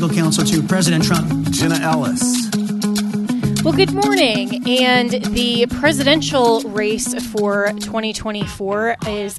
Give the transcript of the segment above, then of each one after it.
legal counsel to President Trump. Jenna Ellis. Well, good morning. And the presidential race for 2024 is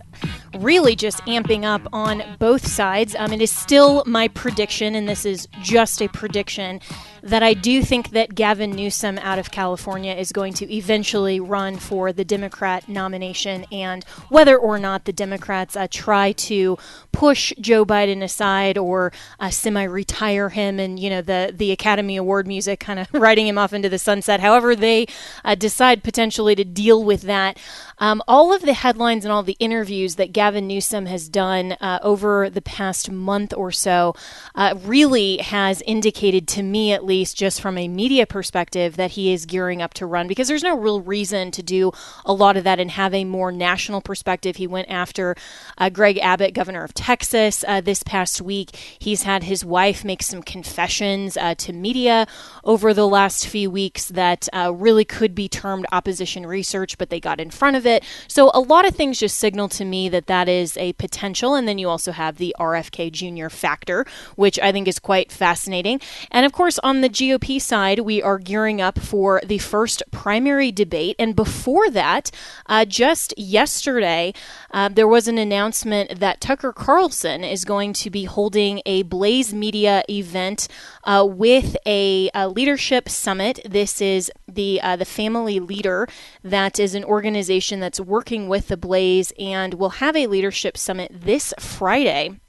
really just amping up on both sides. Um, it is still my prediction, and this is just a prediction, that I do think that Gavin Newsom out of California is going to eventually run for the Democrat nomination. And whether or not the Democrats uh, try to push Joe Biden aside or uh, semi-retire him, and you know the the Academy Award music kind of riding him off into the sunset. However, they uh, decide potentially to deal with that. Um, all of the headlines and all the interviews that Gavin Newsom has done uh, over the past month or so uh, really has indicated to me, at least, just from a media perspective, that he is gearing up to run because there's no real reason to do a lot of that and have a more national perspective. He went after uh, Greg Abbott, governor of Texas, uh, this past week. He's had his wife make some confessions uh, to media over the last few weeks that uh, really could be termed opposition research, but they got in front of it. So a lot of things just signal to me that that is a potential. And then you also have the RFK Jr. factor, which I think is quite fascinating. And of course, on the GOP side, we are gearing up for the first primary debate. And before that, uh, just yesterday, uh, there was an announcement that Tucker Carlson is going to be holding a Blaze Media event uh, with a, a, leadership summit. This is the uh, the family leader that is an organization that's working with the Blaze and will have a leadership summit this Friday,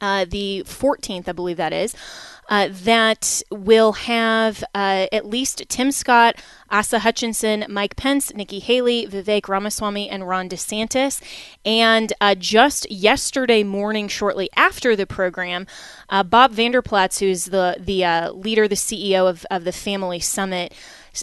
uh, the 14th, I believe that is. Uh, that will have uh, at least Tim Scott, Asa Hutchinson, Mike Pence, Nikki Haley, Vivek Ramaswamy, and Ron DeSantis. And uh, just yesterday morning, shortly after the program, uh, Bob Vander Plaats, who's the the uh, leader, the CEO of, of the Family Summit,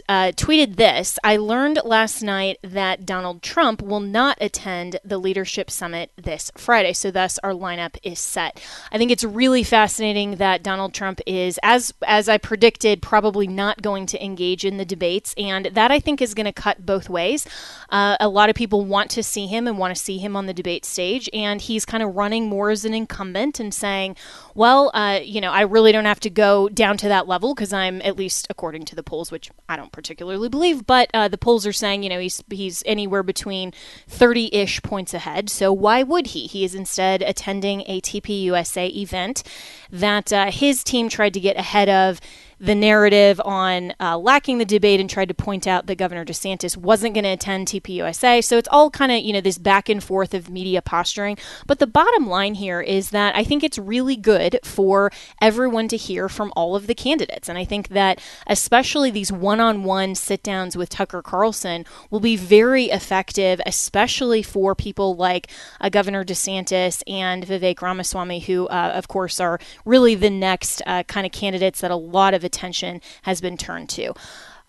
uh, tweeted this I learned last night that Donald Trump will not attend the leadership summit this Friday. So, thus, our lineup is set. I think it's really fascinating that Donald Trump is, as, as I predicted, probably not going to engage in the debates. And that I think is going to cut both ways. Uh, a lot of people want to see him and want to see him on the debate stage. And he's kind of running more as an incumbent and saying, well, uh, you know, I really don't have to go down to that level because I'm, at least according to the polls, which I don't particularly believe, but uh, the polls are saying, you know, he's he's anywhere between 30-ish points ahead. So why would he? He is instead attending a TPUSA event that uh, his team tried to get ahead of the narrative on uh, lacking the debate and tried to point out that Governor DeSantis wasn't going to attend TPUSA. So it's all kind of, you know, this back and forth of media posturing. But the bottom line here is that I think it's really good for everyone to hear from all of the candidates. And I think that especially these one on one sit downs with Tucker Carlson will be very effective, especially for people like uh, Governor DeSantis and Vivek Ramaswamy, who, uh, of course, are really the next uh, kind of candidates that a lot of attention has been turned to.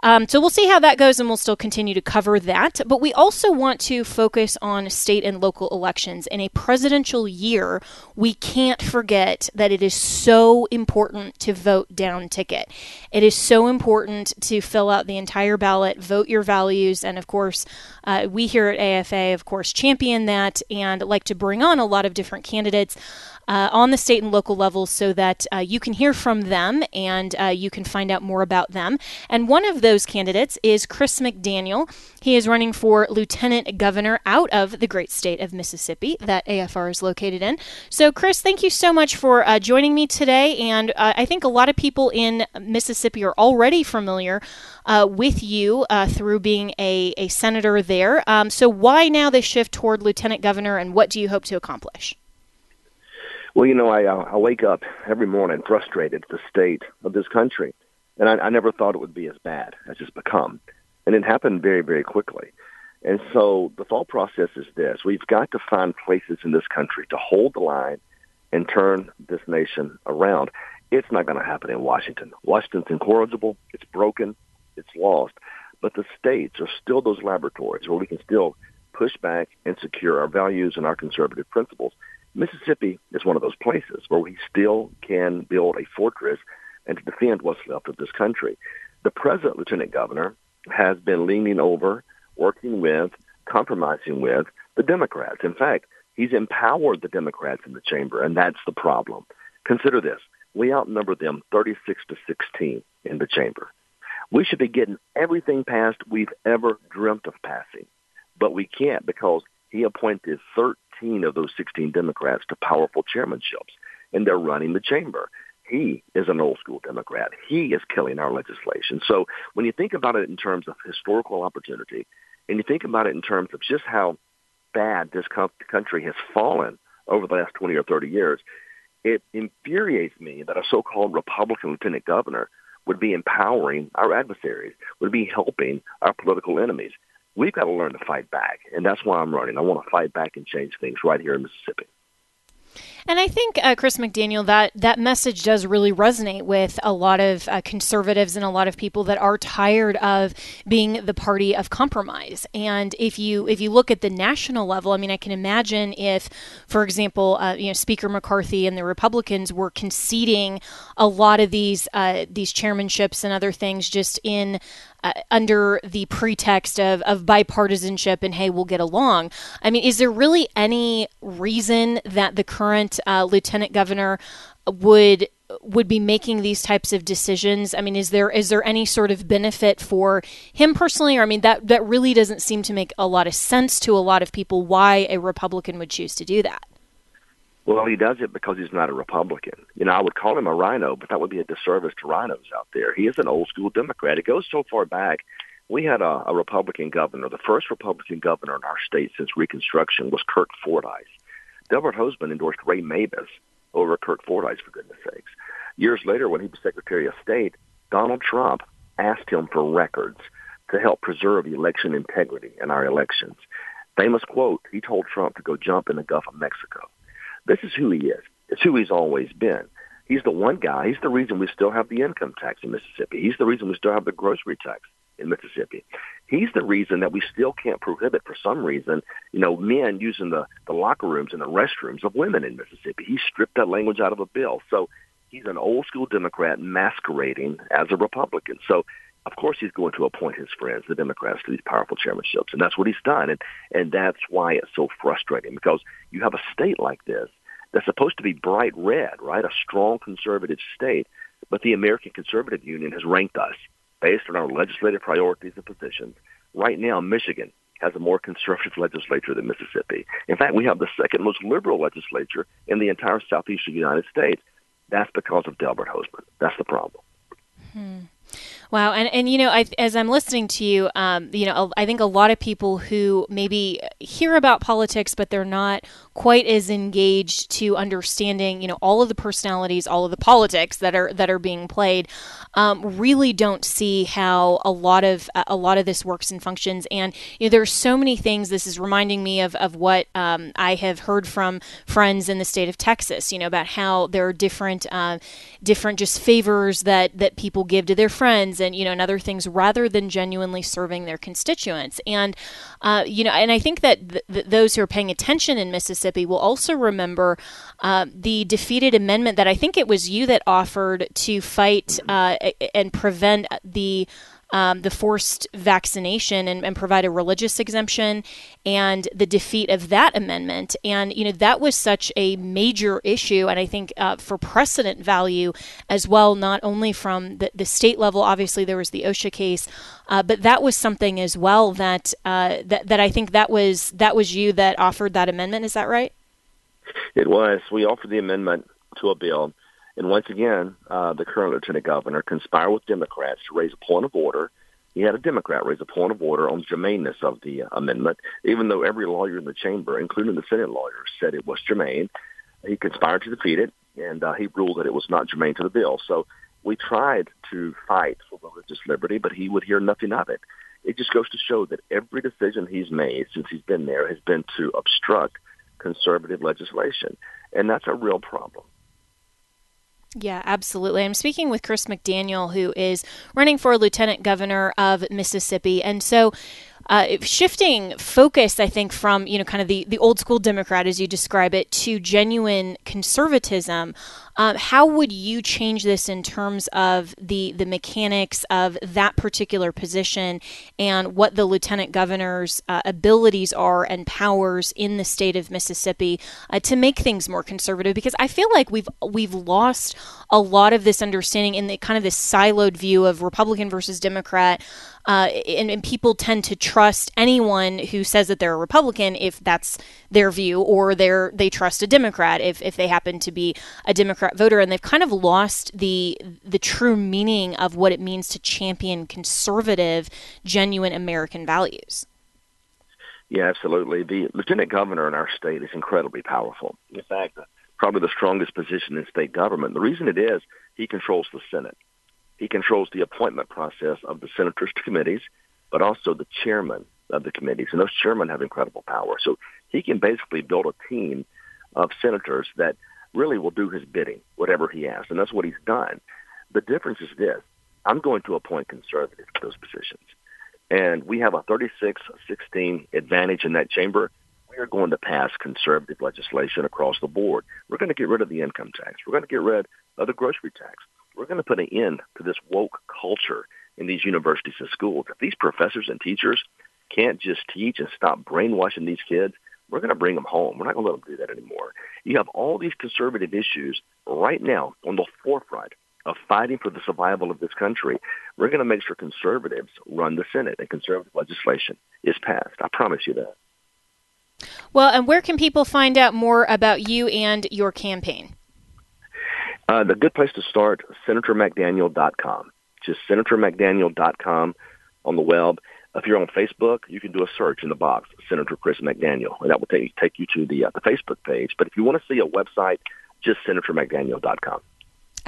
Um, so we'll see how that goes, and we'll still continue to cover that. But we also want to focus on state and local elections. In a presidential year, we can't forget that it is so important to vote down ticket. It is so important to fill out the entire ballot, vote your values, and of course, uh, we here at AFA, of course, champion that and like to bring on a lot of different candidates uh, on the state and local levels so that uh, you can hear from them and uh, you can find out more about them. And one of those candidates is Chris McDaniel. He is running for lieutenant governor out of the great state of Mississippi that AFR is located in. So, Chris, thank you so much for uh, joining me today. And uh, I think a lot of people in Mississippi are already familiar uh, with you through being a, a senator there. Um, so, why now the shift toward lieutenant governor, and what do you hope to accomplish? Well, you know, I uh, I wake up every morning frustrated at the state of this country, and I, I never thought it would be as bad as it's become, and it happened very very quickly. And so the thought process is this: we've got to find places in this country to hold the line and turn this nation around. It's not going to happen in Washington. Washington's incorrigible. It's broken. It's lost. But the states are still those laboratories where we can still push back and secure our values and our conservative principles. Mississippi is one of those places where we still can build a fortress and to defend what's left of this country. The present lieutenant governor has been leaning over, working with, compromising with the Democrats. In fact, he's empowered the Democrats in the chamber, and that's the problem. Consider this. We outnumber them 36 to 16 in the chamber. We should be getting everything passed we've ever dreamt of passing, but we can't because he appointed 13 of those 16 Democrats to powerful chairmanships, and they're running the chamber. He is an old school Democrat. He is killing our legislation. So when you think about it in terms of historical opportunity, and you think about it in terms of just how bad this country has fallen over the last 20 or 30 years, it infuriates me that a so-called Republican lieutenant governor would be empowering our adversaries, would be helping our political enemies. We've got to learn to fight back, and that's why I'm running. I want to fight back and change things right here in Mississippi. And I think, uh, Chris McDaniel, that that message does really resonate with a lot of uh, conservatives and a lot of people that are tired of being the party of compromise. And if you if you look at the national level, I mean, I can imagine if, for example, uh, you know, Speaker McCarthy and the Republicans were conceding a lot of these uh, these chairmanships and other things just in uh, under the pretext of, of bipartisanship and hey, we'll get along. I mean, is there really any reason that the current uh, lieutenant governor would would be making these types of decisions? I mean, is there is there any sort of benefit for him personally? Or I mean, that that really doesn't seem to make a lot of sense to a lot of people why a Republican would choose to do that. Well, he does it because he's not a Republican. You know, I would call him a rhino, but that would be a disservice to rhinos out there. He is an old school Democrat. It goes so far back. We had a, a Republican governor. The first Republican governor in our state since Reconstruction was Kirk Fordice. Delbert Hosemann endorsed Ray Mabus over Kirk Fordice, for goodness sakes. Years later, when he was Secretary of State, Donald Trump asked him for records to help preserve election integrity in our elections. Famous quote, he told Trump to go jump in the Gulf of Mexico. This is who he is. It's who he's always been. He's the one guy. He's the reason we still have the income tax in Mississippi. He's the reason we still have the grocery tax in Mississippi. He's the reason that we still can't prohibit, for some reason, you know, men using the, the locker rooms and the restrooms of women in Mississippi. He stripped that language out of a bill. So he's an old school Democrat masquerading as a Republican. So of course he's going to appoint his friends, the Democrats, to these powerful chairmanships, and that's what he's done, and and that's why it's so frustrating because you have a state like this that's supposed to be bright red, right? A strong conservative state. But the American Conservative Union has ranked us based on our legislative priorities and positions. Right now, Michigan has a more conservative legislature than Mississippi. In fact, we have the second most liberal legislature in the entire southeastern United States. That's because of Delbert Hosemann. That's the problem. Hmm. Wow, and and you know, I, as I'm listening to you, um, you know, I think a lot of people who maybe hear about politics, but they're not quite as engaged to understanding, you know, all of the personalities, all of the politics that are that are being played, um, really don't see how a lot of a lot of this works and functions. And you know, there are so many things. This is reminding me of of what um, I have heard from friends in the state of Texas. You know, about how there are different uh, different just favors that that people give to their friends and you know and other things rather than genuinely serving their constituents. And uh, you know and I think that th- th- those who are paying attention in Mississippi will also remember uh, the defeated amendment that I think it was you that offered to fight uh, and prevent the um, the forced vaccination and, and, provide a religious exemption and the defeat of that amendment. And, you know, that was such a major issue. And I think uh, for precedent value as well, not only from the, the state level, obviously there was the OSHA case, uh, but that was something as well that, uh, that, that I think that was, that was you that offered that amendment. Is that right? It was. We offered the amendment to a bill and once again, uh, the current lieutenant governor conspired with Democrats to raise a point of order. He had a Democrat raise a point of order on the germaneness of the uh, amendment, even though every lawyer in the chamber, including the Senate lawyers, said it was germane. He conspired to defeat it, and uh, he ruled that it was not germane to the bill. So we tried to fight for religious liberty, but he would hear nothing of it. It just goes to show that every decision he's made since he's been there has been to obstruct conservative legislation, and that's a real problem. Yeah, absolutely. I'm speaking with Chris McDaniel, who is running for lieutenant governor of Mississippi. And so uh, shifting focus, I think, from you know kind of the, the old school Democrat as you describe it to genuine conservatism. Um, how would you change this in terms of the the mechanics of that particular position and what the lieutenant governor's uh, abilities are and powers in the state of Mississippi uh, to make things more conservative? Because I feel like we've we've lost a lot of this understanding in the kind of this siloed view of Republican versus Democrat. Uh, and, and, people tend to trust anyone who says that they're a Republican if that's their view, or they they trust a Democrat if, if they happen to be a Democrat voter, and they've kind of lost the the true meaning of what it means to champion conservative, genuine American values. Yeah, absolutely. The lieutenant governor in our state is incredibly powerful. In fact, uh, probably the strongest position in state government. The reason it is, he controls the Senate. He controls the appointment process of the senators to committees, but also the chairman of the committees. And those chairmen have incredible power. So he can basically build a team of senators that really will do his bidding, whatever he asks. And that's what he's done. The difference is this. I'm going to appoint conservatives to those positions. And we have a 36-16 advantage in that chamber. We are going to pass conservative legislation across the board. We're going to get rid of the income tax. We're going to get rid of the grocery tax we're going to put an end to this woke culture in these universities and schools. If these professors and teachers can't just teach and stop brainwashing these kids, we're going to bring them home. We're not going to let them do that anymore. You have all these conservative issues right now on the forefront of fighting for the survival of this country. We're going to make sure conservatives run the Senate and conservative legislation is passed. I promise you that. Well, and where can people find out more about you and your campaign? Uh, the good place to start, senatormcdaniel.com. Just senatormcdaniel.com on the web. If you're on Facebook, you can do a search in the box, Senator Chris McDaniel, and that will take, take you to the, uh, the Facebook page. But if you want to see a website, just senatormcdaniel.com.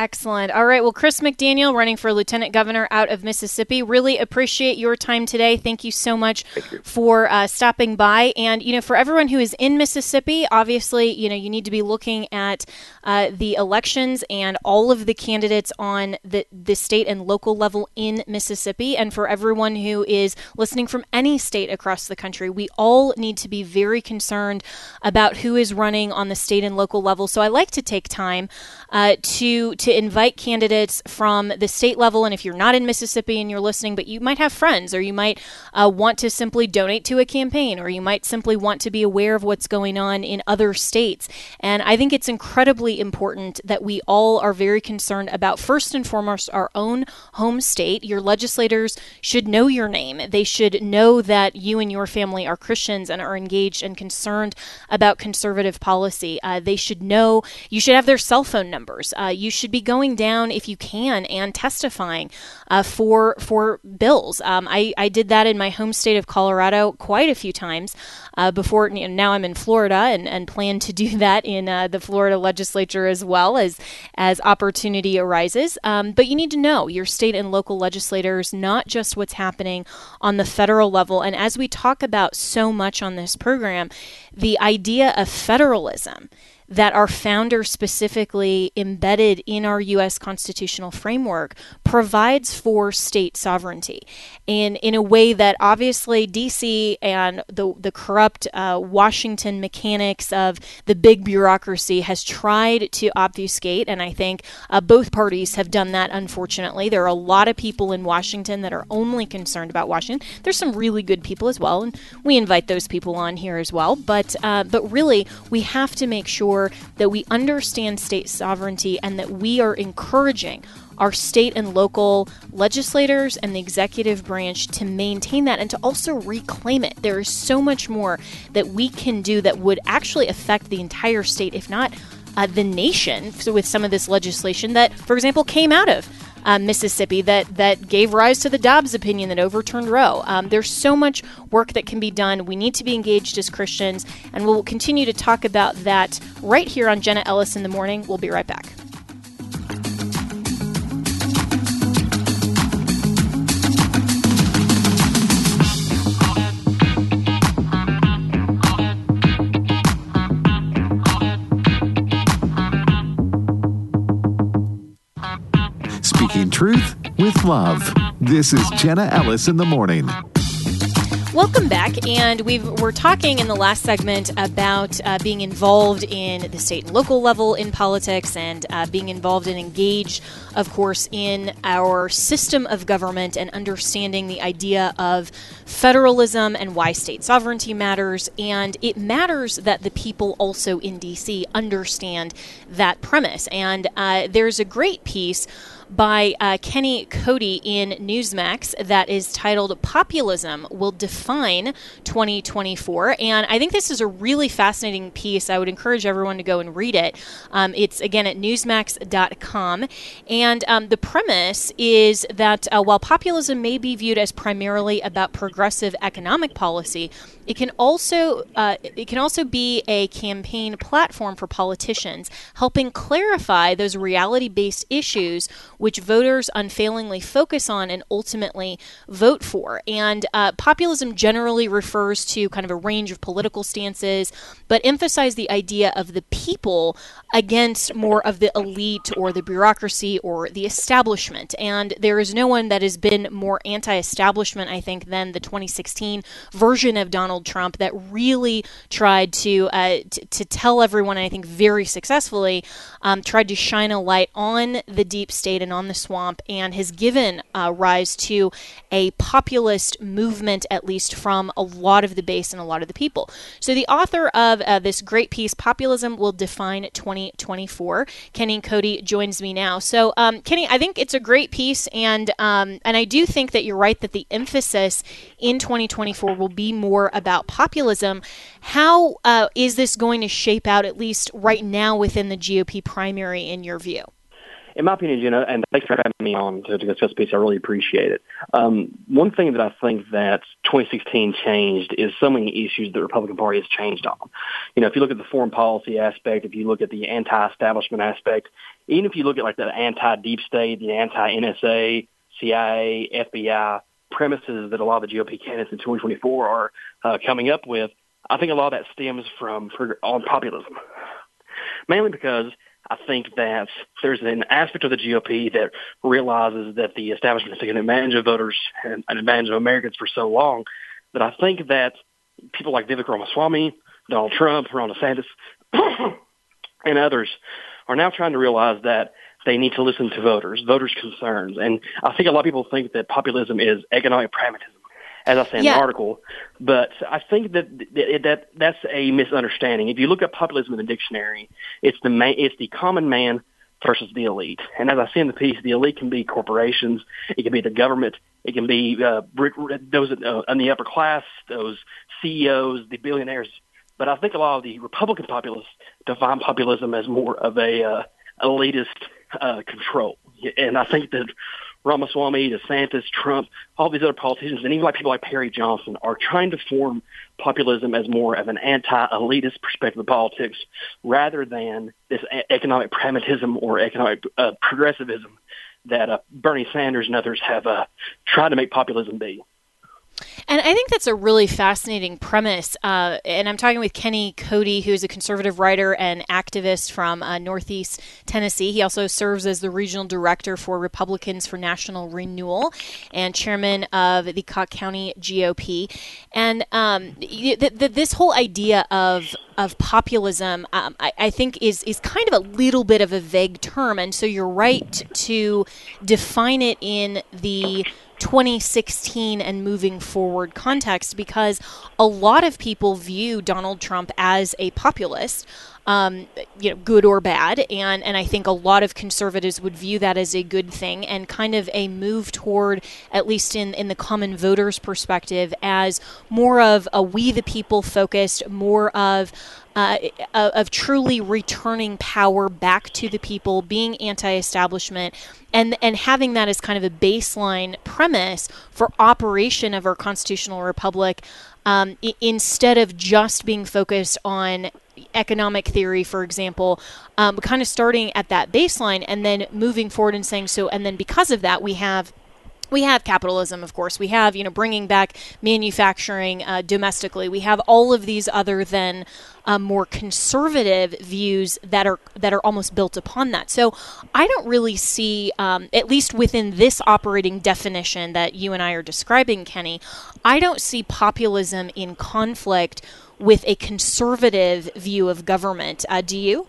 Excellent. All right. Well, Chris McDaniel, running for lieutenant governor out of Mississippi, really appreciate your time today. Thank you so much you. for uh, stopping by. And you know, for everyone who is in Mississippi, obviously, you know, you need to be looking at uh, the elections and all of the candidates on the the state and local level in Mississippi. And for everyone who is listening from any state across the country, we all need to be very concerned about who is running on the state and local level. So I like to take time uh, to to invite candidates from the state level. And if you're not in Mississippi and you're listening, but you might have friends, or you might uh, want to simply donate to a campaign, or you might simply want to be aware of what's going on in other states. And I think it's incredibly important that we all are very concerned about first and foremost our own home state. Your legislators should know your name. They should know that you and your family are Christians and are engaged and concerned about conservative policy. Uh, they should know you should have their cell phone numbers. Uh, you should be going down if you can and testifying uh, for for bills. Um, I, I did that in my home state of Colorado quite a few times uh, before. You know, now I'm in Florida and, and plan to do that in uh, the Florida legislature as well as as opportunity arises. Um, but you need to know your state and local legislators, not just what's happening on the federal level. And as we talk about so much on this program, the idea of federalism that our founder specifically embedded in our U.S. constitutional framework provides for state sovereignty in, in a way that obviously D.C. and the, the corrupt uh, Washington mechanics of the big bureaucracy has tried to obfuscate. And I think uh, both parties have done that, unfortunately. There are a lot of people in Washington that are only concerned about Washington. There's some really good people as well, and we invite those people on here as well. But, uh, but really, we have to make sure sure that we understand state sovereignty and that we are encouraging our state and local legislators and the executive branch to maintain that and to also reclaim it. There is so much more that we can do that would actually affect the entire state, if not uh, the nation, so with some of this legislation that, for example, came out of uh, Mississippi that that gave rise to the Dobbs opinion that overturned Roe. Um, there's so much work that can be done. We need to be engaged as Christians, and we'll continue to talk about that right here on Jenna Ellis in the morning. We'll be right back. Truth with love. This is Jenna Ellis in the morning. Welcome back, and we are talking in the last segment about uh, being involved in the state and local level in politics, and uh, being involved and engaged, of course, in our system of government and understanding the idea of federalism and why state sovereignty matters. And it matters that the people also in D.C. understand that premise. And uh, there's a great piece by uh, Kenny Cody in Newsmax that is titled Populism Will Define 2024. And I think this is a really fascinating piece. I would encourage everyone to go and read it. Um, it's again at newsmax.com. And um, the premise is that uh, while populism may be viewed as primarily about progressive economic policy, it can also uh, it can also be a campaign platform for politicians, helping clarify those reality-based issues which voters unfailingly focus on and ultimately vote for. And uh, populism generally refers to kind of a range of political stances, but emphasize the idea of the people against more of the elite or the bureaucracy or the establishment. And there is no one that has been more anti-establishment, I think, than the 2016 version of Donald Donald Trump that really tried to uh, t- to tell everyone, I think very successfully, um, tried to shine a light on the deep state and on the swamp, and has given uh, rise to a populist movement, at least from a lot of the base and a lot of the people. So the author of uh, this great piece, "Populism Will Define 2024," Kenny Cody joins me now. So um, Kenny, I think it's a great piece, and um, and I do think that you're right that the emphasis in 2024 will be more about populism. How uh, is this going to shape out, at least right now, within the GOP primary, in your view? In my opinion, know, and thanks for having me on to, discuss piece. I really appreciate it. Um, one thing that I think that 2016 changed is so many issues that the Republican Party has changed on. You know, if you look at the foreign policy aspect, if you look at the anti-establishment aspect, even if you look at like the anti-deep state, the anti-NSA, CIA, FBI, premises that a lot of the GOP candidates in 2024 are uh, coming up with, I think a lot of that stems from for, on populism, mainly because I think that there's an aspect of the GOP that realizes that the establishment has taken advantage of voters and an advantage of Americans for so long that I think that people like Vivek Ramaswamy, Donald Trump, Ron DeSantis, and others are now trying to realize that they need to listen to voters, voters' concerns. And I think a lot of people think that populism is economic pragmatism, as I say in yeah. the article. But I think that, that that that's a misunderstanding. If you look at populism in the dictionary, it's the ma- it's the common man versus the elite. And as I say in the piece, the elite can be corporations, it can be the government, it can be uh, those uh, in the upper class, those CEOs, the billionaires. But I think a lot of the Republican populists define populism as more of a uh, elitist uh, control. And I think that Ramaswamy, DeSantis, Trump, all these other politicians, and even like people like Perry Johnson are trying to form populism as more of an anti-elitist perspective of politics rather than this economic pragmatism or economic uh, progressivism that uh, Bernie Sanders and others have uh, tried to make populism be. And I think that's a really fascinating premise. Uh, and I'm talking with Kenny Cody, who is a conservative writer and activist from uh, Northeast Tennessee. He also serves as the regional director for Republicans for National Renewal and chairman of the Cocke County GOP. And um, this whole idea of of populism, um, I, I, think is is kind of a little bit of a vague term, and so you're right to define it in the 2016 and moving forward context because a lot of people view Donald Trump as a populist. Um, you know, good or bad, and and I think a lot of conservatives would view that as a good thing and kind of a move toward, at least in in the common voters' perspective, as more of a we the people focused, more of uh, of truly returning power back to the people, being anti-establishment, and and having that as kind of a baseline premise for operation of our constitutional republic, um, I- instead of just being focused on economic theory, for example, um, kind of starting at that baseline and then moving forward and saying so, and then because of that, we have we have capitalism, of course. We have, you know, bringing back manufacturing uh, domestically. We have all of these other than um, more conservative views that are that are almost built upon that. So I don't really see, um, at least within this operating definition that you and I are describing, Kenny, I don't see populism in conflict with a conservative view of government. Uh, do you?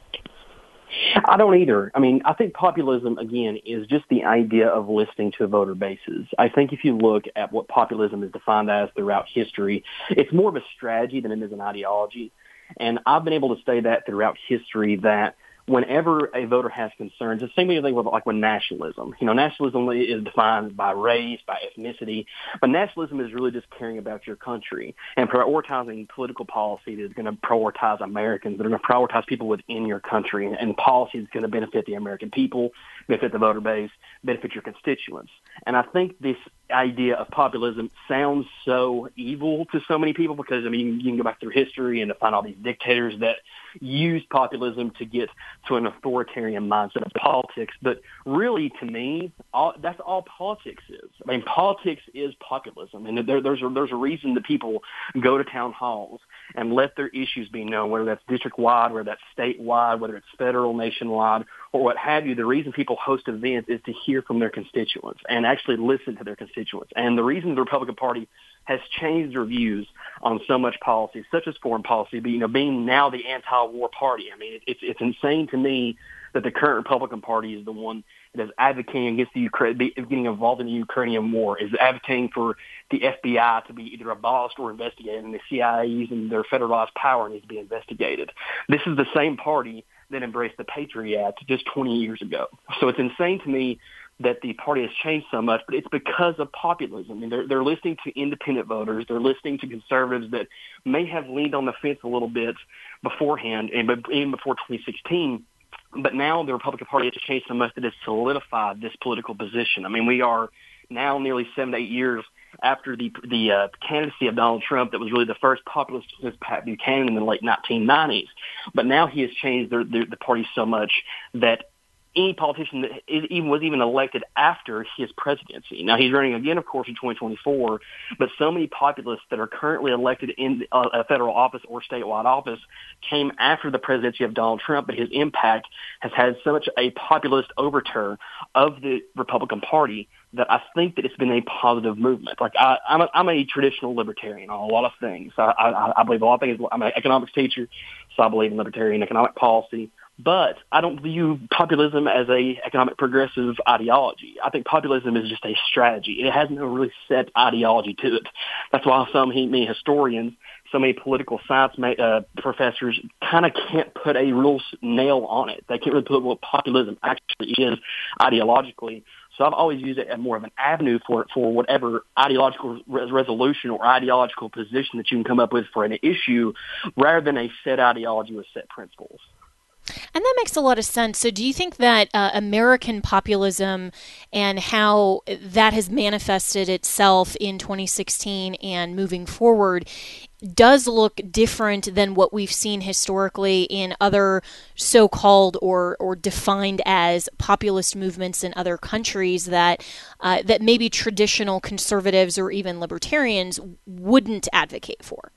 I don't either. I mean, I think populism, again, is just the idea of listening to voter bases. I think if you look at what populism is defined as throughout history, it's more of a strategy than it is an ideology. And I've been able to say that throughout history that whenever a voter has concerns, it's the same way with like with nationalism. You know, nationalism is defined by race, by ethnicity, but nationalism is really just caring about your country and prioritizing political policy that is going to prioritize Americans, that are going to prioritize people within your country, and, and policy is going to benefit the American people, benefit the voter base, benefit your constituents. And I think this idea of populism sounds so evil to so many people because I mean you can go back through history and to find all these dictators that used populism to get to an authoritarian mindset of politics. But really, to me, all, that's all politics is. I mean, politics is populism, and there, there's a, there's a reason that people go to town halls and let their issues be known, whether that's district wide, whether that's statewide, whether it's federal, nationwide, or what have you. The reason people host events is to hear from their constituents and actually listen to their constituents. And the reason the Republican Party has changed their views on so much policy, such as foreign policy, but, you know, being now the anti-war party. I mean, it's it's insane to me that the current Republican Party is the one that is advocating against the Ukraine, getting involved in the Ukrainian war, is advocating for the FBI to be either abolished or investigated, and the CIA using their federalized power needs to be investigated. This is the same party that embraced the Patriot Act just 20 years ago. So it's insane to me that the party has changed so much, but it's because of populism. I mean, they're, they're listening to independent voters. They're listening to conservatives that may have leaned on the fence a little bit beforehand and even before 2016. But now the Republican Party has changed so much that it's solidified this political position. I mean, we are now nearly seven to eight years after the the uh, candidacy of Donald Trump that was really the first populist since Pat Buchanan in the late 1990s. But now he has changed the, the, the party so much that any politician that even was even elected after his presidency. Now he's running again, of course, in 2024. But so many populists that are currently elected in a federal office or statewide office came after the presidency of Donald Trump. But his impact has had so much a populist overturn of the Republican Party that I think that it's been a positive movement. Like I, I'm, a, I'm a traditional libertarian on a lot of things. I, I, I believe a lot of things. I'm an economics teacher, so I believe in libertarian economic policy. But I don't view populism as a economic progressive ideology. I think populism is just a strategy. It has no really set ideology to it. That's why some many historians, so many political science uh, professors kind of can't put a real nail on it. They can't really put what populism actually is ideologically. So I've always used it as more of an avenue for for whatever ideological resolution or ideological position that you can come up with for an issue, rather than a set ideology with set principles. And that makes a lot of sense. So, do you think that uh, American populism and how that has manifested itself in 2016 and moving forward does look different than what we've seen historically in other so-called or or defined as populist movements in other countries that uh, that maybe traditional conservatives or even libertarians wouldn't advocate for?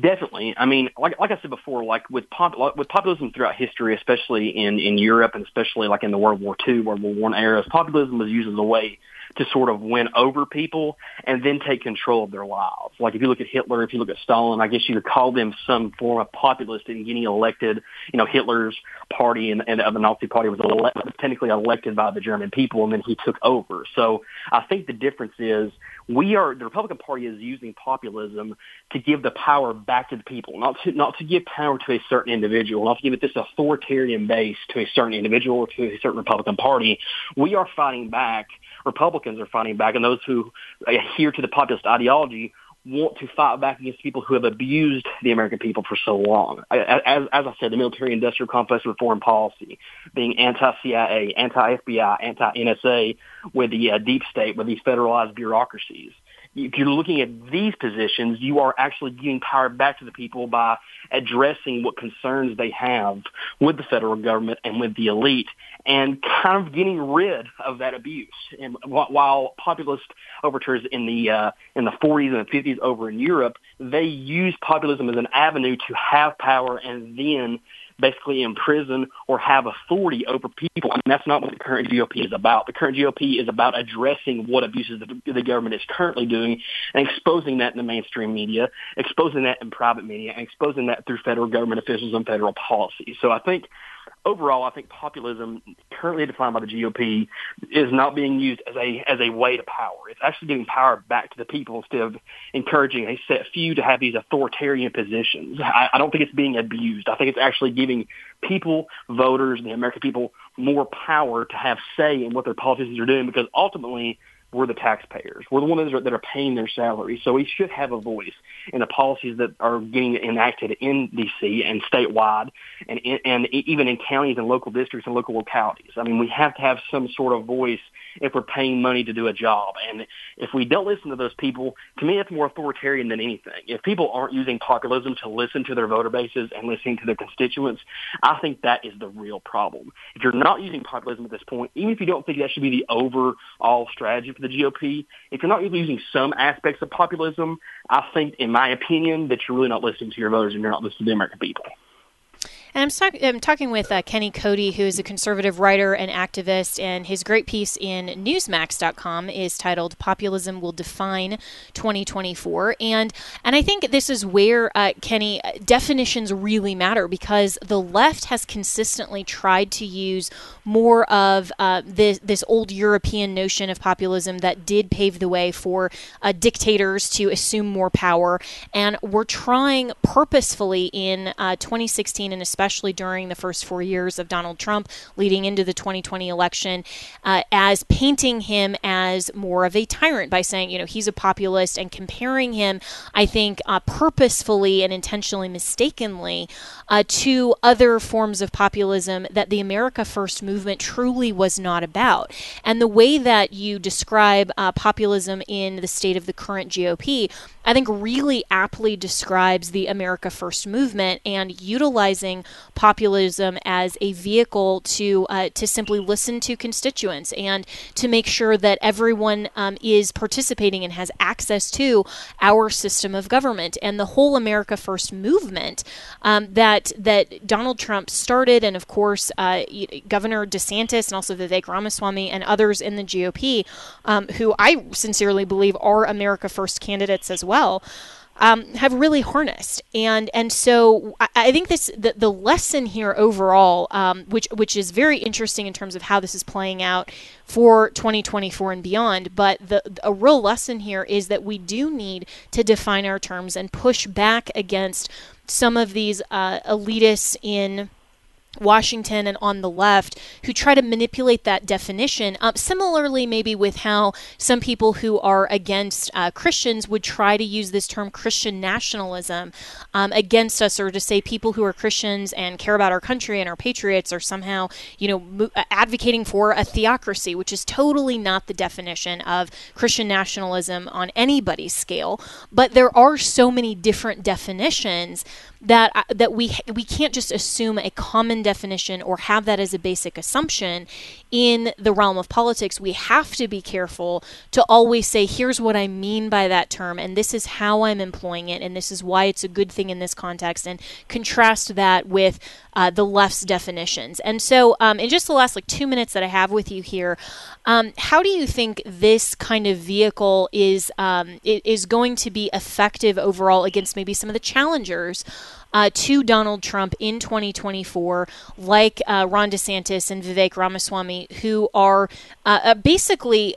Definitely. I mean, like like I said before, like with pop, with populism throughout history, especially in in Europe and especially like in the World War II, World War One eras, populism was used as a way to sort of win over people and then take control of their lives. Like if you look at Hitler, if you look at Stalin, I guess you could call them some form of populist in getting elected. You know, Hitler's party and, and of the Nazi party was ele- technically elected by the German people and then he took over. So I think the difference is we are, the Republican Party is using populism to give the power back to the people, not to, not to give power to a certain individual, not to give it this authoritarian base to a certain individual or to a certain Republican Party. We are fighting back Republicans are fighting back, and those who adhere to the populist ideology want to fight back against people who have abused the American people for so long. As, as I said, the military-industrial complex with foreign policy, being anti-CIA, anti-FBI, anti-NSA, with the uh, deep state, with these federalized bureaucracies. If you're looking at these positions, you are actually giving power back to the people by addressing what concerns they have with the federal government and with the elite and kind of getting rid of that abuse. And while populist overtures in the uh, in the 40s and the 50s over in Europe, they used populism as an avenue to have power and then basically imprison or have authority over people. And that's not what the current GOP is about. The current GOP is about addressing what abuses the, the government is currently doing and exposing that in the mainstream media, exposing that in private media, and exposing that through federal government officials and federal policy. So I think overall, I think populism, currently defined by the GOP, is not being used as a as a way to power. It's actually giving power back to the people instead of encouraging a set few to have these authoritarian positions. I, I don't think it's being abused. I think it's actually giving people, voters, the American people, more power to have say in what their politicians are doing because ultimately we're the taxpayers. We're the ones that are, that are paying their salaries. So we should have a voice in the policies that are getting enacted in D.C. and statewide and, and even in counties and local districts and local localities. I mean, we have to have some sort of voice if we're paying money to do a job. And if we don't listen to those people, to me, it's more authoritarian than anything. If people aren't using populism to listen to their voter bases and listening to their constituents, I think that is the real problem. If you're not using populism at this point, even if you don't think that should be the overall strategy for the GOP, if you're not even using some aspects of populism, I think, in my opinion, that you're really not listening to your voters and you're not listening to the American people. And I'm, talk- I'm talking with uh, Kenny Cody, who is a conservative writer and activist, and his great piece in Newsmax.com is titled "Populism Will Define 2024." And and I think this is where uh, Kenny uh, definitions really matter because the left has consistently tried to use more of uh, this this old European notion of populism that did pave the way for uh, dictators to assume more power, and we're trying purposefully in uh, 2016 and especially especially during the first four years of Donald Trump leading into the 2020 election, uh, as painting him as more of a tyrant by saying, you know, he's a populist and comparing him, I think, uh, purposefully and intentionally mistakenly uh, to other forms of populism that the America First movement truly was not about. And the way that you describe uh, populism in the state of the current GOP, I think really aptly describes the America First movement and utilizing populism as a vehicle to uh, to simply listen to constituents and to make sure that everyone um, is participating and has access to our system of government. And the whole America First movement um, that that Donald Trump started, and of course uh, Governor DeSantis and also Vivek Ramaswamy and others in the GOP, um, who I sincerely believe are America First candidates as well um, have really harnessed. And and so I, I think this the, the lesson here overall, um, which which is very interesting in terms of how this is playing out for 2024 and beyond. But the a real lesson here is that we do need to define our terms and push back against some of these uh, elitists in Washington and on the left who try to manipulate that definition. Um, similarly, maybe with how some people who are against uh, Christians would try to use this term Christian nationalism um, against us, or to say people who are Christians and care about our country and our patriots are somehow, you know, mo- uh, advocating for a theocracy, which is totally not the definition of Christian nationalism on anybody's scale. But there are so many different definitions that uh, that we we can't just assume a common definition or have that as a basic assumption in the realm of politics. We have to be careful to always say, "Here's what I mean by that term, and this is how I'm employing it, and this is why it's a good thing in this context," and contrast that with uh, the left's definitions. And so, um, in just the last like two minutes that I have with you here, um, how do you think this kind of vehicle is um, is going to be effective overall against maybe some of the challengers? Uh, to Donald Trump in 2024, like uh, Ron DeSantis and Vivek Ramaswamy, who are uh, uh basically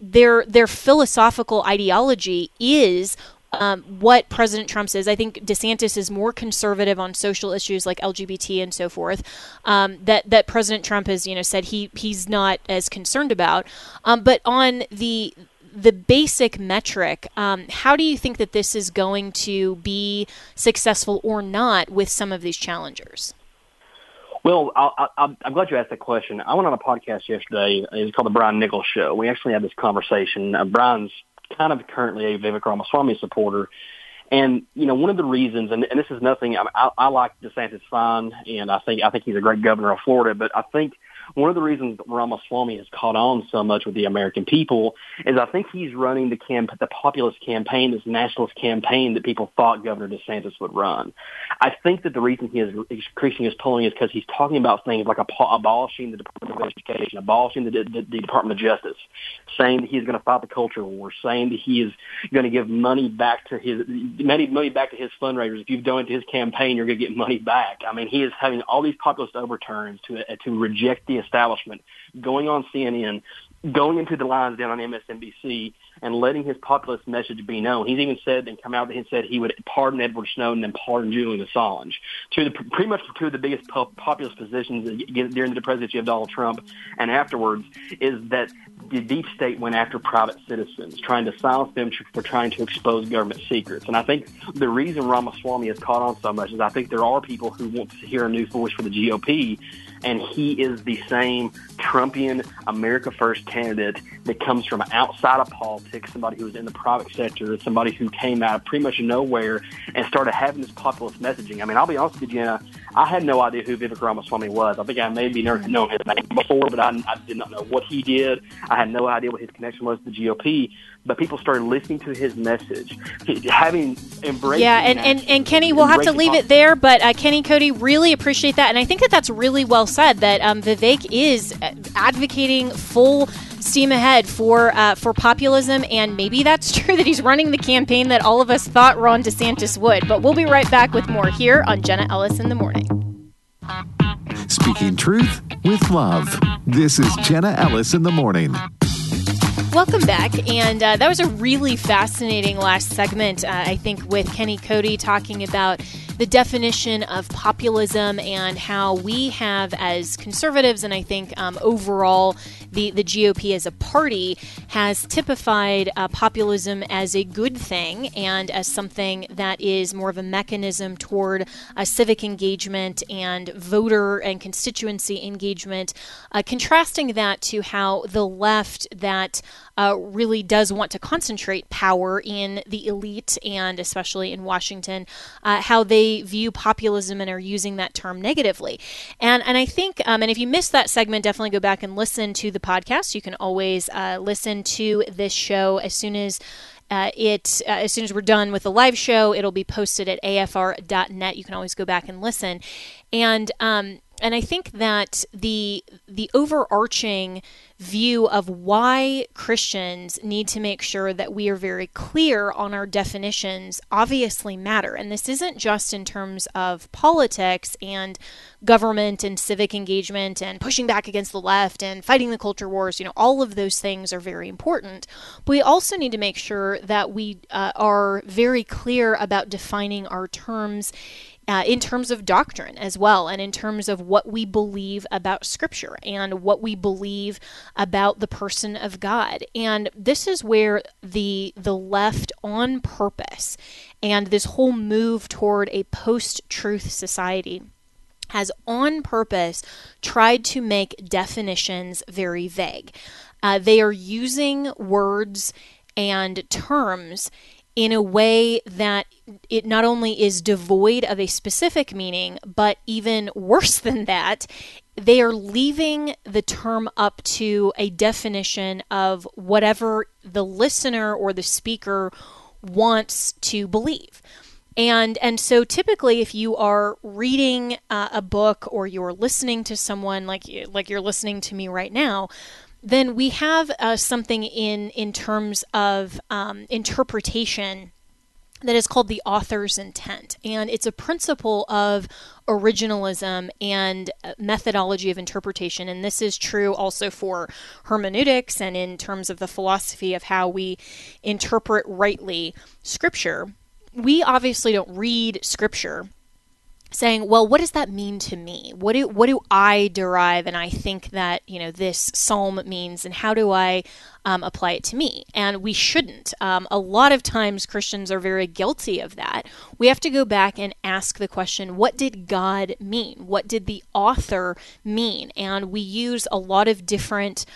their their philosophical ideology is um, what President Trump says. I think DeSantis is more conservative on social issues like LGBT and so forth. Um, that that President Trump has you know said he he's not as concerned about. Um, but on the the basic metric, um, how do you think that this is going to be successful or not with some of these challengers? Well, i am glad you asked that question. I went on a podcast yesterday. It's called the Brian Nichols Show. We actually had this conversation. Uh, Brian's kind of currently a Vivek Ramaswamy supporter. And you know, one of the reasons, and, and this is nothing. I, I, I like DeSantis fine, and I think I think he's a great governor of Florida. But I think one of the reasons Ramaswamy has caught on so much with the American people is I think he's running the camp, the populist campaign, this nationalist campaign that people thought Governor DeSantis would run. I think that the reason he is increasing his polling is because he's talking about things like abolishing the Department of Education, abolishing the, the, the Department of Justice, saying that he's going to fight the culture war, saying that he is going to give money back to his money money back to his fundraisers. If you've donated to his campaign, you're going to get money back. I mean, he is having all these populist overturns to to reject the establishment, going on CNN, going into the lines down on MSNBC and letting his populist message be known. He's even said and come out and said he would pardon Edward Snowden and pardon Julian Assange. Two the, pretty much two of the biggest populist positions during the presidency of Donald Trump and afterwards is that the deep state went after private citizens, trying to silence them for trying to expose government secrets. And I think the reason Ramaswamy has caught on so much is I think there are people who want to hear a new voice for the GOP and he is the same Trumpian America First candidate that comes from outside of politics, somebody who was in the private sector, somebody who came out of pretty much nowhere and started having this populist messaging. I mean, I'll be honest with you, Jenna, I had no idea who Vivek Ramaswamy was. I think I maybe never known his name before, but I, I did not know what he did. I had no idea what his connection was to the GOP but people started listening to his message, having embraced. Yeah, and, and, and Kenny, we'll have to leave it there, but uh, Kenny Cody really appreciate that, and I think that that's really well said. That um, Vivek is advocating full steam ahead for uh, for populism, and maybe that's true that he's running the campaign that all of us thought Ron DeSantis would. But we'll be right back with more here on Jenna Ellis in the morning. Speaking truth with love. This is Jenna Ellis in the morning. Welcome back. And uh, that was a really fascinating last segment, uh, I think, with Kenny Cody talking about the definition of populism and how we have, as conservatives, and I think um, overall the, the GOP as a party, has typified uh, populism as a good thing and as something that is more of a mechanism toward civic engagement and voter and constituency engagement, uh, contrasting that to how the left that uh, really does want to concentrate power in the elite and especially in Washington, uh, how they view populism and are using that term negatively. And and I think, um, and if you missed that segment, definitely go back and listen to the podcast. You can always uh, listen to this show as soon as. Uh, it uh, as soon as we're done with the live show, it'll be posted at afr.net. You can always go back and listen, and um, and I think that the the overarching view of why Christians need to make sure that we are very clear on our definitions obviously matter. And this isn't just in terms of politics and government and civic engagement and pushing back against the left and fighting the culture wars. You know, all of those things are very important. But we also need to make sure that we uh, are very clear about defining our terms uh, in terms of doctrine as well, and in terms of what we believe about Scripture and what we believe about the person of God. And this is where the the left, on purpose, and this whole move toward a post-truth society has on purpose tried to make definitions very vague. Uh, they are using words and terms in a way that it not only is devoid of a specific meaning, but even worse than that, they are leaving the term up to a definition of whatever the listener or the speaker wants to believe. And and so typically, if you are reading uh, a book or you're listening to someone like like you're listening to me right now, then we have uh, something in in terms of um, interpretation that is called the author's intent. And it's a principle of originalism and uh, methodology of interpretation. And this is true also for hermeneutics and in terms of the philosophy of how we interpret rightly scripture. We obviously don't read scripture saying, well, what does that mean to me? What do what do I derive and I think that you know this psalm means, and how do I um, apply it to me? And we shouldn't. Um, a lot of times Christians are very guilty of that. We have to go back and ask the question, what did God mean? What did the author mean? And we use a lot of different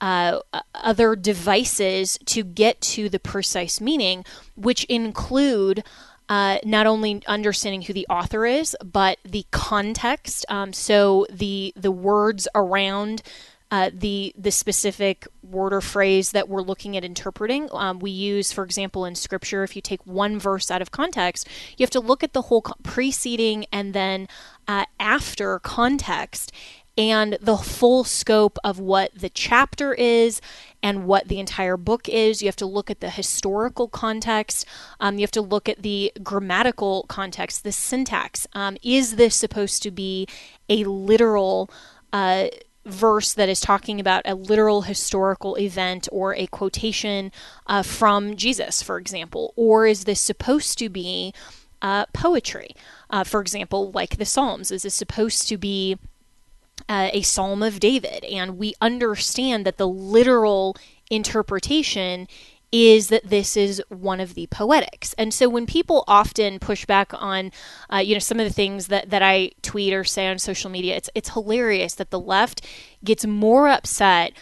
uh, other devices to get to the precise meaning, which include uh, not only understanding who the author is, but the context. Um, so the the words around uh, the the specific word or phrase that we're looking at interpreting. Um, we use, for example, in Scripture, if you take one verse out of context, you have to look at the whole preceding and then uh, after context and the full scope of what the chapter is and what the entire book is. You have to look at the historical context. Um, you have to look at the grammatical context, the syntax. Um, is this supposed to be a literal? Uh, verse that is talking about a literal historical event or a quotation uh, from Jesus, for example? Or is this supposed to be uh, poetry? Uh, for example, like the Psalms, is this supposed to be uh, a Psalm of David? And we understand that the literal interpretation is that this is one of the poetics. And so when people often push back on, uh, you know, some of the things that, that I tweet or say on social media, it's, it's hilarious that the left gets more upset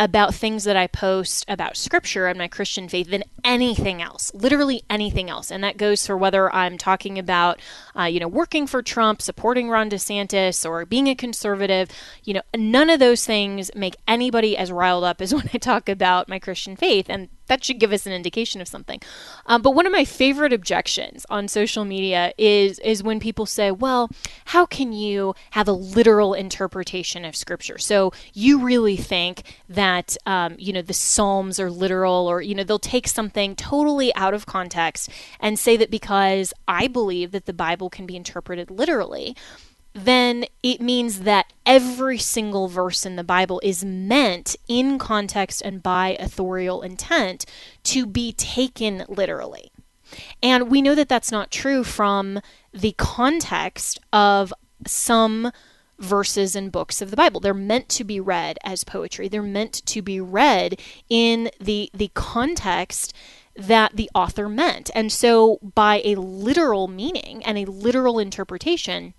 about things that I post about scripture and my Christian faith than anything else, literally anything else. And that goes for whether I'm talking about, uh, you know, working for Trump, supporting Ron DeSantis, or being a conservative. You know, none of those things make anybody as riled up as when I talk about my Christian faith. And that should give us an indication of something. Um, but one of my favorite objections on social media is is when people say, "Well, how can you have a literal interpretation of Scripture?" So you really think that um, you know the Psalms are literal, or you know they'll take something totally out of context and say that because I believe that the Bible can be interpreted literally then it means that every single verse in the Bible is meant in context and by authorial intent to be taken literally. And we know that that's not true from the context of some verses and books of the Bible. They're meant to be read as poetry. They're meant to be read in the the context that the author meant. And so by a literal meaning and a literal interpretation,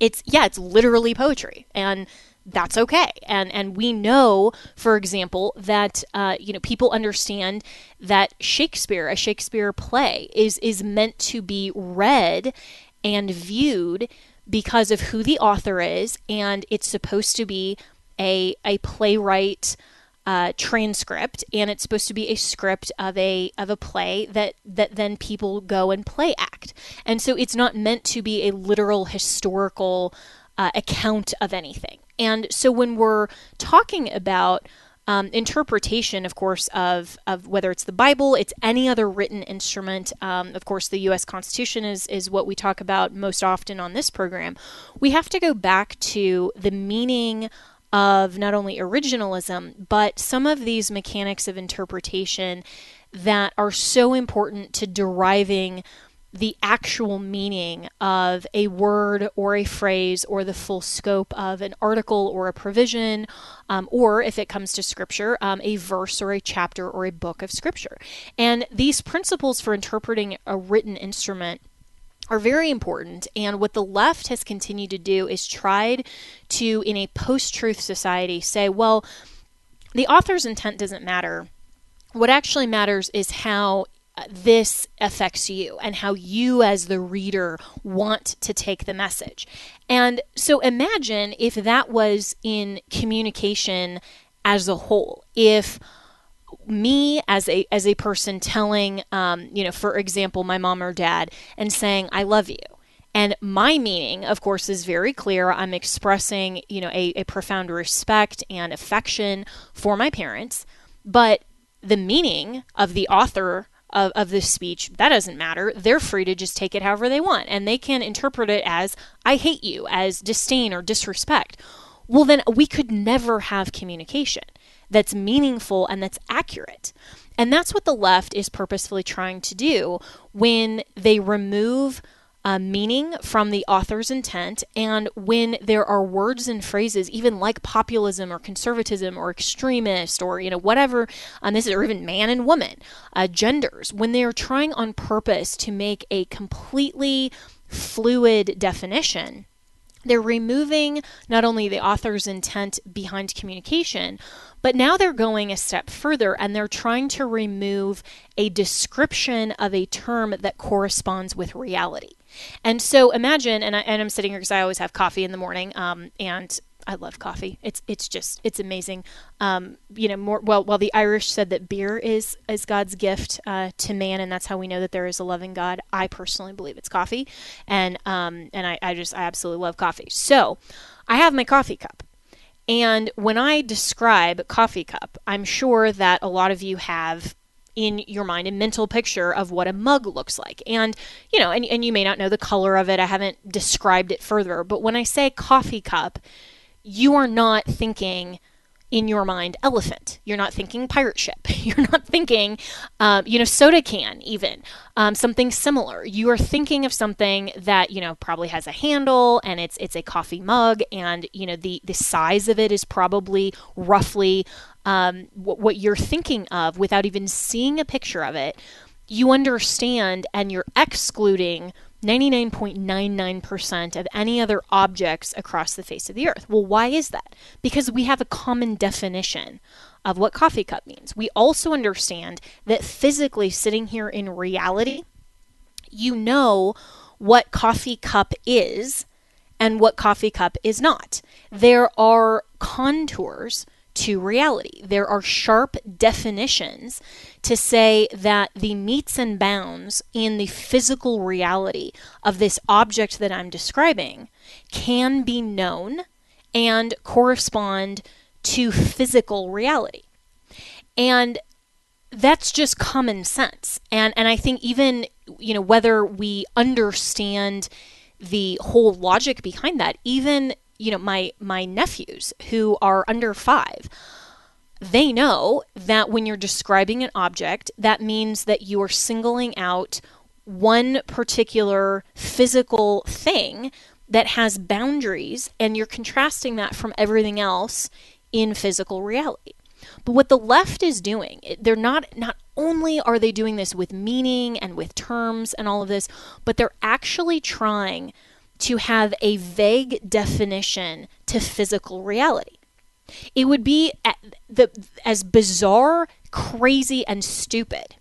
it's yeah, it's literally poetry, and that's okay. And and we know, for example, that uh, you know people understand that Shakespeare, a Shakespeare play, is is meant to be read and viewed because of who the author is, and it's supposed to be a a playwright uh, transcript, and it's supposed to be a script of a of a play that that then people go and play act. And so it's not meant to be a literal historical uh, account of anything. And so when we're talking about um, interpretation, of course, of, of whether it's the Bible, it's any other written instrument. Um, of course, the U.S. Constitution is, is what we talk about most often on this program. We have to go back to the meaning of not only originalism, but some of these mechanics of interpretation that are so important to deriving the actual meaning of a word or a phrase or the full scope of an article or a provision, um, or if it comes to scripture, um, a verse or a chapter or a book of scripture. And these principles for interpreting a written instrument are very important. And what the left has continued to do is tried to, in a post truth society, say, well, the author's intent doesn't matter. What actually matters is how uh, this affects you and how you, as the reader, want to take the message. And so imagine if that was in communication as a whole. If me as a as a person telling um, you know for example my mom or dad and saying i love you and my meaning of course is very clear i'm expressing you know a, a profound respect and affection for my parents but the meaning of the author of, of this speech, that doesn't matter. They're free to just take it however they want. And they can interpret it as, I hate you, as disdain or disrespect. Well, then we could never have communication that's meaningful and that's accurate. And that's what the left is purposefully trying to do when they remove uh, meaning from the author's intent, and when there are words and phrases, even like populism or conservatism or extremist or you know whatever, um, this is or even man and woman, uh, genders, when they are trying on purpose to make a completely fluid definition they're removing not only the author's intent behind communication, but now they're going a step further and they're trying to remove a description of a term that corresponds with reality. And so imagine, and, I, I'm sitting here because I always have coffee in the morning, um, and I love coffee. It's it's just it's amazing. Um, you know, more well, well, the Irish said that beer is is God's gift uh, to man, and that's how we know that there is a loving God. I personally believe it's coffee, and um, and I, I just I absolutely love coffee. So, I have my coffee cup. And when I describe coffee cup, I'm sure that a lot of you have in your mind a mental picture of what a mug looks like. And, you know, and, and you may not know the color of it. I haven't described it further. But when I say coffee cup, you are not thinking in your mind elephant. You're not thinking pirate ship. You're not thinking, um, you know, soda can, even um, something similar. You are thinking of something that you know probably has a handle and it's it's a coffee mug, and you know the the size of it is probably roughly um, what you're thinking of without even seeing a picture of it. You understand, and you're excluding 99.99% of any other objects across the face of the earth. Well, why is that? Because we have a common definition of what coffee cup means. We also understand that physically sitting here in reality, you know what coffee cup is and what coffee cup is not. There are contours to reality. There are sharp definitions to say that the metes and bounds in the physical reality of this object that I'm describing can be known and correspond to physical reality. And that's just common sense. And and I think even you know whether we understand the whole logic behind that, even you know my my nephews who are under 5 they know that when you're describing an object that means that you are singling out one particular physical thing that has boundaries and you're contrasting that from everything else in physical reality. But what the left is doing they're not not only are they doing this with meaning and with terms and all of this but they're actually trying to have a vague definition to physical reality. It would be the, as bizarre, crazy, and stupid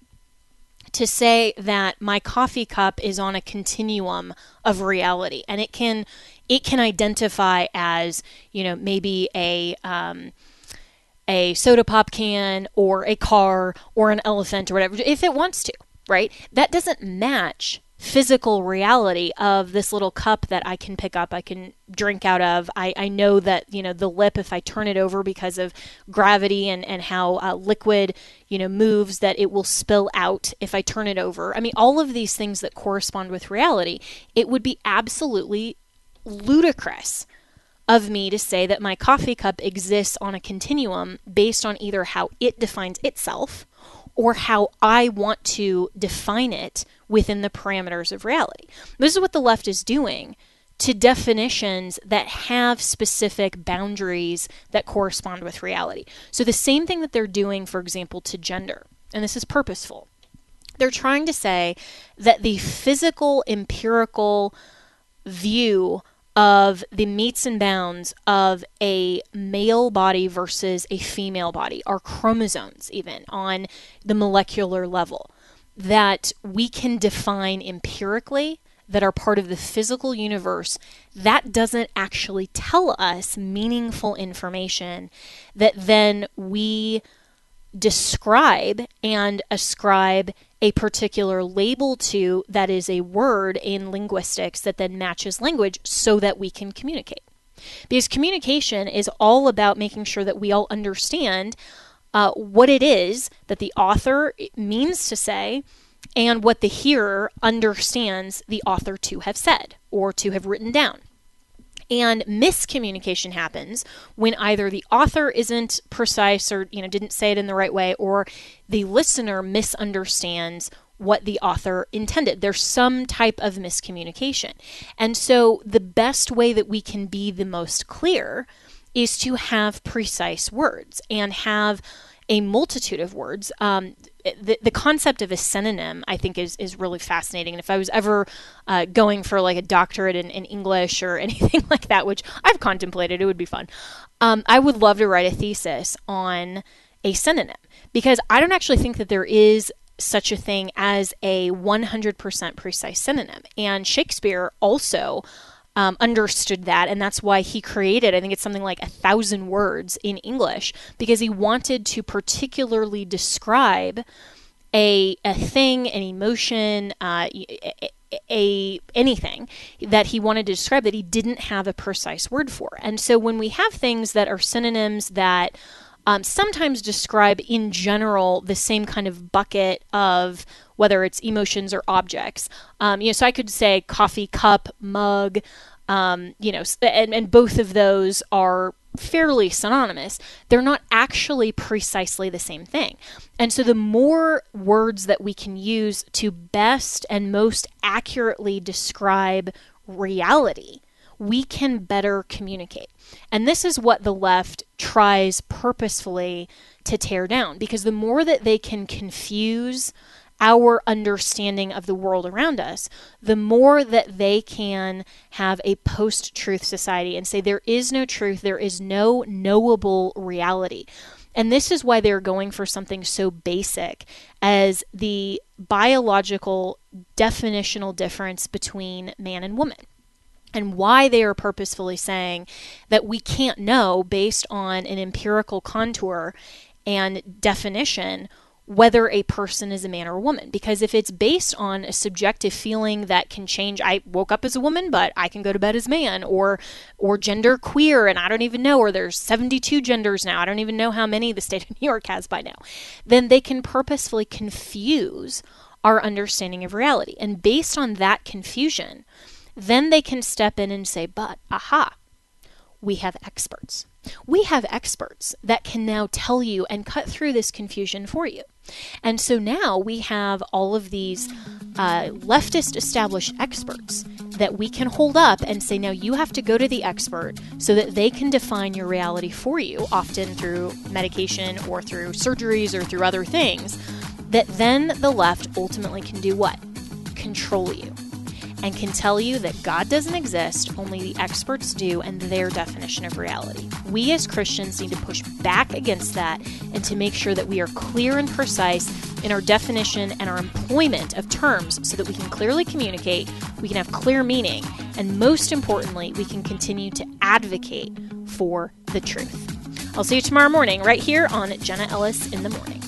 to say that my coffee cup is on a continuum of reality and it can it can identify as you know maybe a um, a soda pop can or a car or an elephant or whatever if it wants to right that doesn't match physical reality of this little cup that I can pick up, I can drink out of. I, I know that, you know, the lip, if I turn it over because of gravity and, and how uh, liquid, you know, moves, that it will spill out if I turn it over. I mean, all of these things that correspond with reality, it would be absolutely ludicrous of me to say that my coffee cup exists on a continuum based on either how it defines itself or how I want to define it within the parameters of reality. This is what the left is doing to definitions that have specific boundaries that correspond with reality. So, the same thing that they're doing, for example, to gender, and this is purposeful. They're trying to say that the physical, empirical view of the metes and bounds of a male body versus a female body, our chromosomes, even on the molecular level, that we can define empirically that are part of the physical universe, that doesn't actually tell us meaningful information that then we describe and ascribe a particular label to that is a word in linguistics that then matches language so that we can communicate. Because communication is all about making sure that we all understand uh, what it is that the author means to say and what the hearer understands the author to have said or to have written down. And miscommunication happens when either the author isn't precise or you know didn't say it in the right way or the listener misunderstands what the author intended. There's some type of miscommunication. And so the best way that we can be the most clear is to have precise words and have a multitude of words. Um, the, the concept of a synonym, I think, is, is really fascinating. And if I was ever uh, going for like a doctorate in, in, English or anything like that, which I've contemplated, it would be fun. Um, I would love to write a thesis on a synonym because I don't actually think that there is such a thing as a 100% precise synonym. And Shakespeare also um, understood that, and that's why he created, I think it's something like a thousand words in English, because he wanted to particularly describe a, a thing, an emotion, uh, a, a anything that he wanted to describe that he didn't have a precise word for. And so when we have things that are synonyms that um, sometimes describe in general the same kind of bucket of whether it's emotions or objects. Um, you know, so I could say coffee cup, mug, um, you know, and, and both of those are fairly synonymous. They're not actually precisely the same thing. And so the more words that we can use to best and most accurately describe reality, we can better communicate. And this is what the left tries purposefully to tear down because the more that they can confuse our understanding of the world around us, the more that they can have a post truth society and say there is no truth, there is no knowable reality. And this is why they're going for something so basic as the biological definitional difference between man and woman and why they are purposefully saying that we can't know based on an empirical contour and definition whether a person is a man or a woman because if it's based on a subjective feeling that can change I woke up as a woman but I can go to bed as man or or gender queer and I don't even know or there's 72 genders now I don't even know how many the state of New York has by now then they can purposefully confuse our understanding of reality and based on that confusion then they can step in and say, but aha, we have experts. We have experts that can now tell you and cut through this confusion for you. And so now we have all of these uh, leftist established experts that we can hold up and say, now you have to go to the expert so that they can define your reality for you, often through medication or through surgeries or through other things, that then the left ultimately can do what? Control you and can tell you that God doesn't exist, only the experts do, and their definition of reality. We as Christians need to push back against that and to make sure that we are clear and precise in our definition and our employment of terms so that we can clearly communicate, we can have clear meaning, and most importantly, we can continue to advocate for the truth. I'll see you tomorrow morning right here on Jenna Ellis in the Morning.